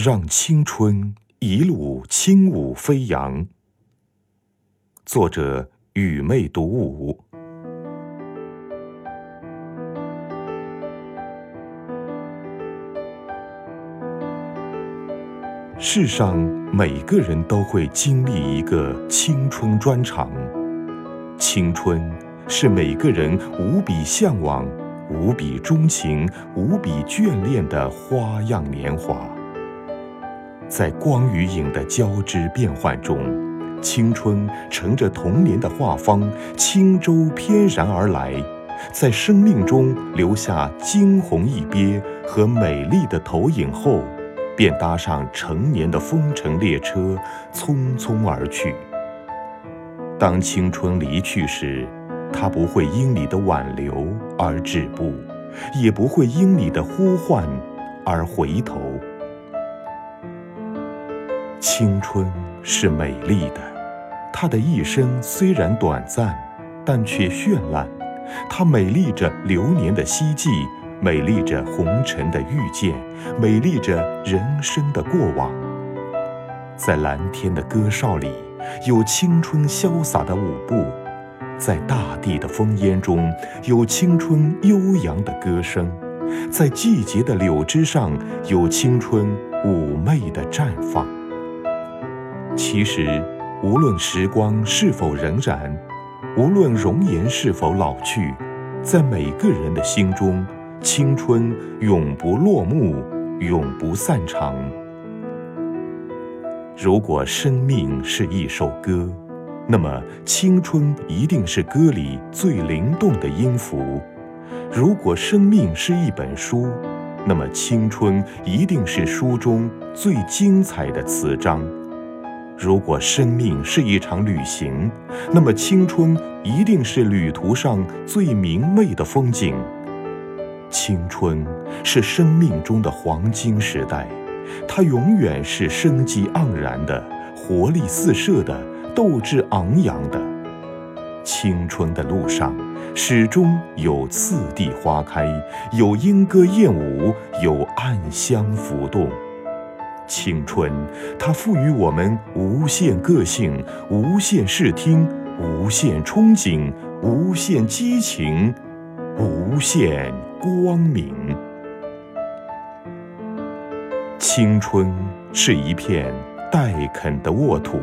让青春一路轻舞飞扬。作者：雨妹独舞。世上每个人都会经历一个青春专场，青春是每个人无比向往。无比钟情、无比眷恋的花样年华，在光与影的交织变幻中，青春乘着童年的画舫，轻舟翩然而来，在生命中留下惊鸿一瞥和美丽的投影后，便搭上成年的风尘列车，匆匆而去。当青春离去时，它不会因你的挽留而止步，也不会因你的呼唤而回头。青春是美丽的，它的一生虽然短暂，但却绚烂。它美丽着流年的希冀，美丽着红尘的遇见，美丽着人生的过往。在蓝天的歌哨里，有青春潇洒的舞步。在大地的烽烟中，有青春悠扬的歌声；在季节的柳枝上，有青春妩媚的绽放。其实，无论时光是否荏苒，无论容颜是否老去，在每个人的心中，青春永不落幕，永不散场。如果生命是一首歌，那么，青春一定是歌里最灵动的音符；如果生命是一本书，那么青春一定是书中最精彩的词章；如果生命是一场旅行，那么青春一定是旅途上最明媚的风景。青春是生命中的黄金时代，它永远是生机盎然的，活力四射的。斗志昂扬的青春的路上，始终有次第花开，有莺歌燕舞，有暗香浮动。青春，它赋予我们无限个性、无限视听、无限憧憬、无限激情、无限光明。青春是一片待垦的沃土。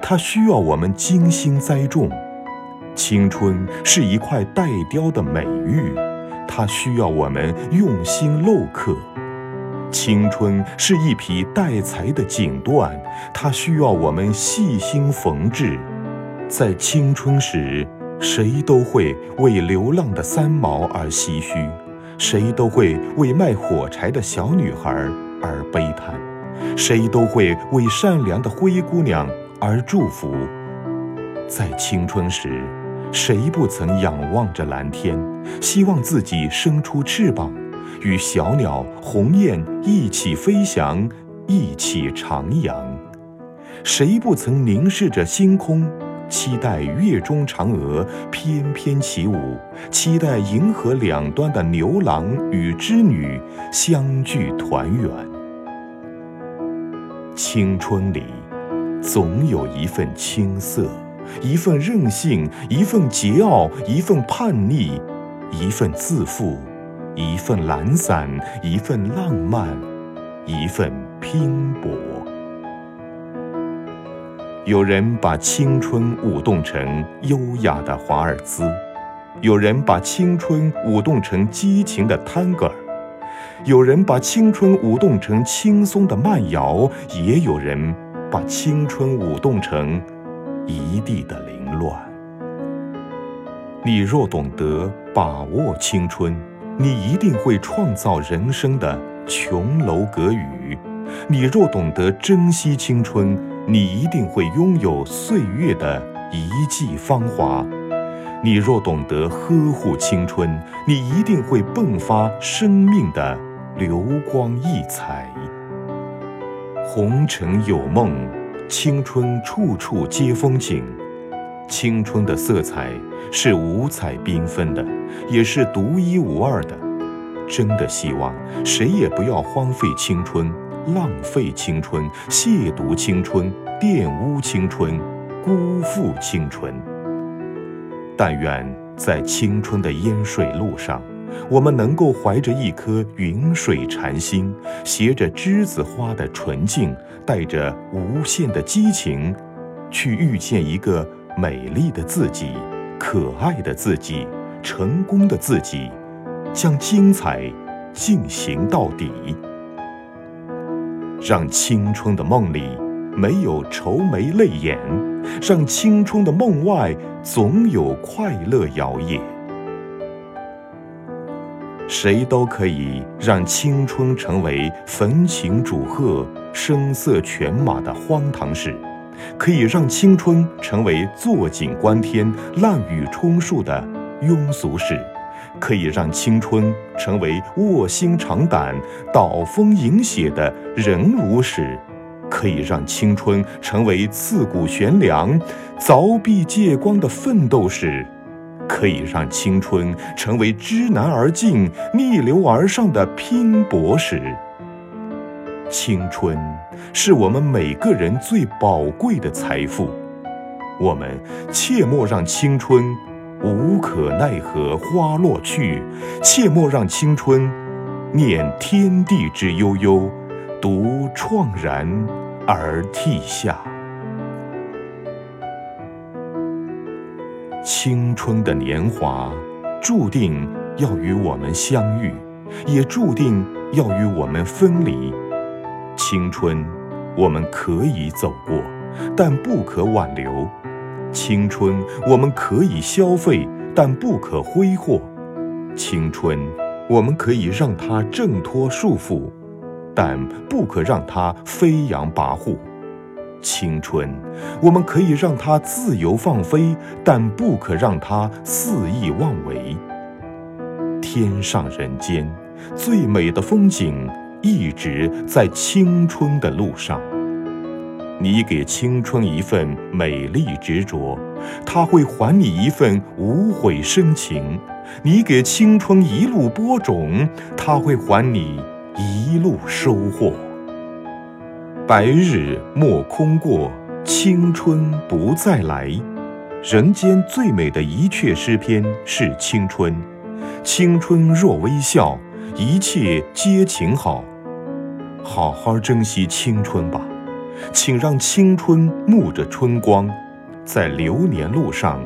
它需要我们精心栽种，青春是一块待雕的美玉，它需要我们用心镂刻；青春是一匹待裁的锦缎，它需要我们细心缝制。在青春时，谁都会为流浪的三毛而唏嘘，谁都会为卖火柴的小女孩而悲叹，谁都会为善良的灰姑娘。而祝福，在青春时，谁不曾仰望着蓝天，希望自己生出翅膀，与小鸟、鸿雁一起飞翔，一起徜徉？谁不曾凝视着星空，期待月中嫦娥翩翩起舞，期待银河两端的牛郎与织女相聚团圆？青春里。总有一份青涩，一份任性，一份桀骜，一份叛逆，一份自负，一份懒散，一份浪漫，一份拼搏。有人把青春舞动成优雅的华尔兹，有人把青春舞动成激情的探戈，有人把青春舞动成轻松的慢摇，也有人。把青春舞动成一地的凌乱。你若懂得把握青春，你一定会创造人生的琼楼阁宇；你若懂得珍惜青春，你一定会拥有岁月的一季芳华；你若懂得呵护青春，你一定会迸发生命的流光溢彩。红尘有梦，青春处处皆风景。青春的色彩是五彩缤纷的，也是独一无二的。真的希望谁也不要荒废青春，浪费青春、亵渎青春、玷污青春、辜负青春。但愿在青春的烟水路上，我们能够怀着一颗云水禅心，携着栀子花的纯净，带着无限的激情，去遇见一个美丽的自己、可爱的自己、成功的自己，将精彩进行到底，让青春的梦里没有愁眉泪眼，让青春的梦外总有快乐摇曳。谁都可以让青春成为焚琴煮鹤、声色犬马的荒唐事，可以让青春成为坐井观天、滥竽充数的庸俗事，可以让青春成为卧薪尝胆、倒风饮血的忍辱史，可以让青春成为刺骨悬梁、凿壁借光的奋斗史。可以让青春成为知难而进、逆流而上的拼搏史。青春是我们每个人最宝贵的财富，我们切莫让青春无可奈何花落去，切莫让青春念天地之悠悠，独怆然而涕下。青春的年华，注定要与我们相遇，也注定要与我们分离。青春，我们可以走过，但不可挽留；青春，我们可以消费，但不可挥霍；青春，我们可以让它挣脱束缚，但不可让它飞扬跋扈。青春，我们可以让它自由放飞，但不可让它肆意妄为。天上人间，最美的风景一直在青春的路上。你给青春一份美丽执着，它会还你一份无悔深情；你给青春一路播种，它会还你一路收获。白日莫空过，青春不再来。人间最美的一阙诗篇是青春。青春若微笑，一切皆晴好。好好珍惜青春吧，请让青春沐着春光，在流年路上，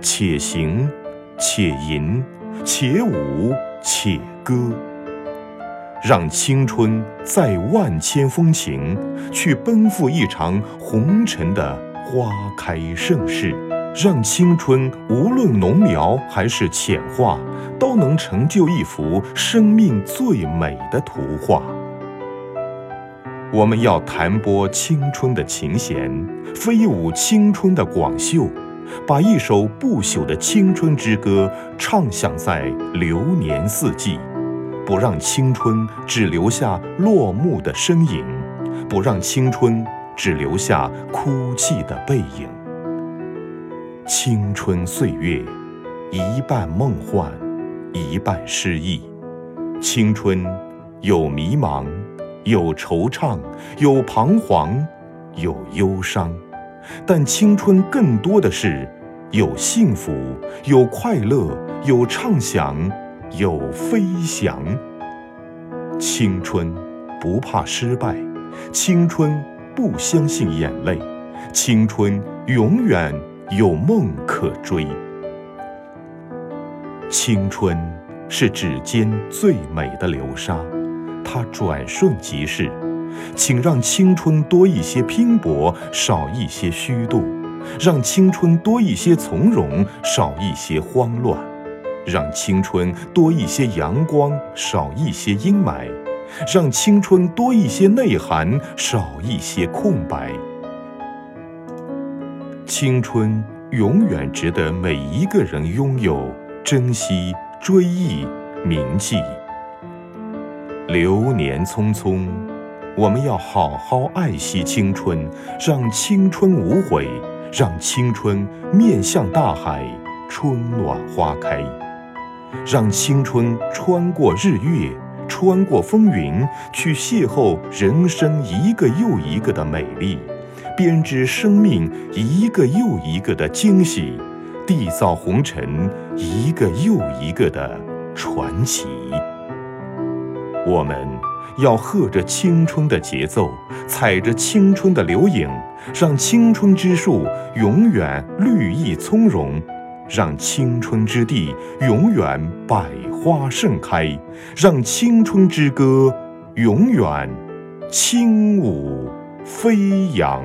且行且吟，且舞且歌。让青春载万千风情，去奔赴一场红尘的花开盛世。让青春无论浓描还是浅画，都能成就一幅生命最美的图画。我们要弹拨青春的琴弦，飞舞青春的广袖，把一首不朽的青春之歌唱响在流年四季。不让青春只留下落幕的身影，不让青春只留下哭泣的背影。青春岁月，一半梦幻，一半诗意。青春有迷茫，有惆怅，有彷徨，有忧伤，但青春更多的是有幸福，有快乐，有畅想。有飞翔，青春不怕失败，青春不相信眼泪，青春永远有梦可追。青春是指尖最美的流沙，它转瞬即逝，请让青春多一些拼搏，少一些虚度；让青春多一些从容，少一些慌乱。让青春多一些阳光，少一些阴霾；让青春多一些内涵，少一些空白。青春永远值得每一个人拥有、珍惜、追忆、铭记。流年匆匆，我们要好好爱惜青春，让青春无悔，让青春面向大海，春暖花开。让青春穿过日月，穿过风云，去邂逅人生一个又一个的美丽，编织生命一个又一个的惊喜，缔造红尘一个又一个的传奇。我们要和着青春的节奏，踩着青春的流影，让青春之树永远绿意葱茏，让青春之地永远百花盛开，让青春之歌永远轻舞飞扬。